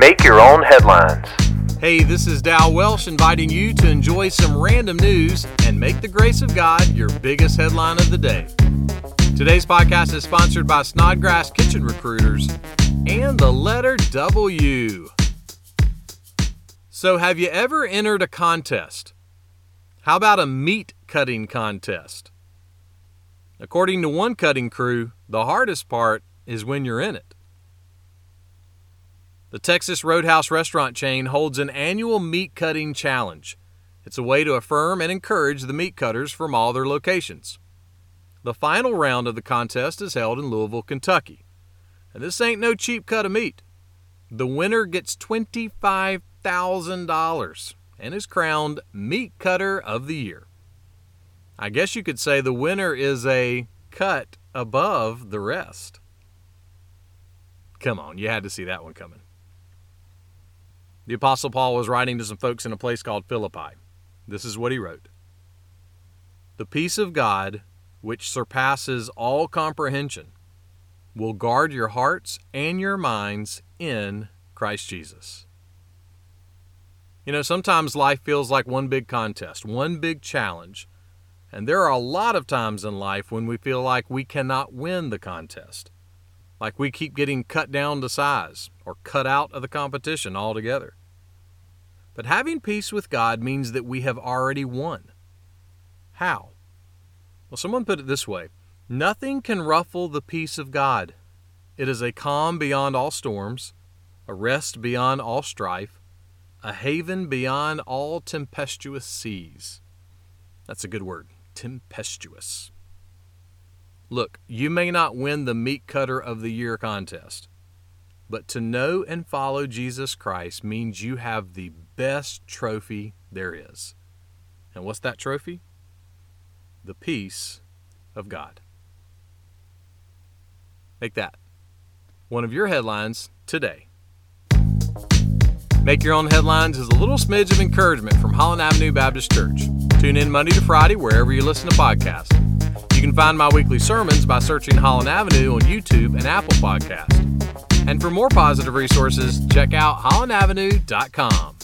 Make your own headlines. Hey, this is Dal Welsh inviting you to enjoy some random news and make the grace of God your biggest headline of the day. Today's podcast is sponsored by Snodgrass Kitchen Recruiters and the letter W. So, have you ever entered a contest? How about a meat cutting contest? According to one cutting crew, the hardest part is when you're in it. The Texas Roadhouse restaurant chain holds an annual meat cutting challenge. It's a way to affirm and encourage the meat cutters from all their locations. The final round of the contest is held in Louisville, Kentucky. And this ain't no cheap cut of meat. The winner gets $25,000 and is crowned Meat Cutter of the Year. I guess you could say the winner is a cut above the rest. Come on, you had to see that one coming. The Apostle Paul was writing to some folks in a place called Philippi. This is what he wrote The peace of God, which surpasses all comprehension, will guard your hearts and your minds in Christ Jesus. You know, sometimes life feels like one big contest, one big challenge and there are a lot of times in life when we feel like we cannot win the contest, like we keep getting cut down to size or cut out of the competition altogether. But having peace with God means that we have already won. How? Well, someone put it this way Nothing can ruffle the peace of God. It is a calm beyond all storms, a rest beyond all strife, a haven beyond all tempestuous seas. That's a good word tempestuous. Look, you may not win the Meat Cutter of the Year contest, but to know and follow Jesus Christ means you have the best trophy there is. And what's that trophy? The peace of God. Make that one of your headlines today. Make Your Own Headlines is a little smidge of encouragement from Holland Avenue Baptist Church. Tune in Monday to Friday wherever you listen to podcasts. You can find my weekly sermons by searching Holland Avenue on YouTube and Apple Podcasts. And for more positive resources, check out hollandavenue.com.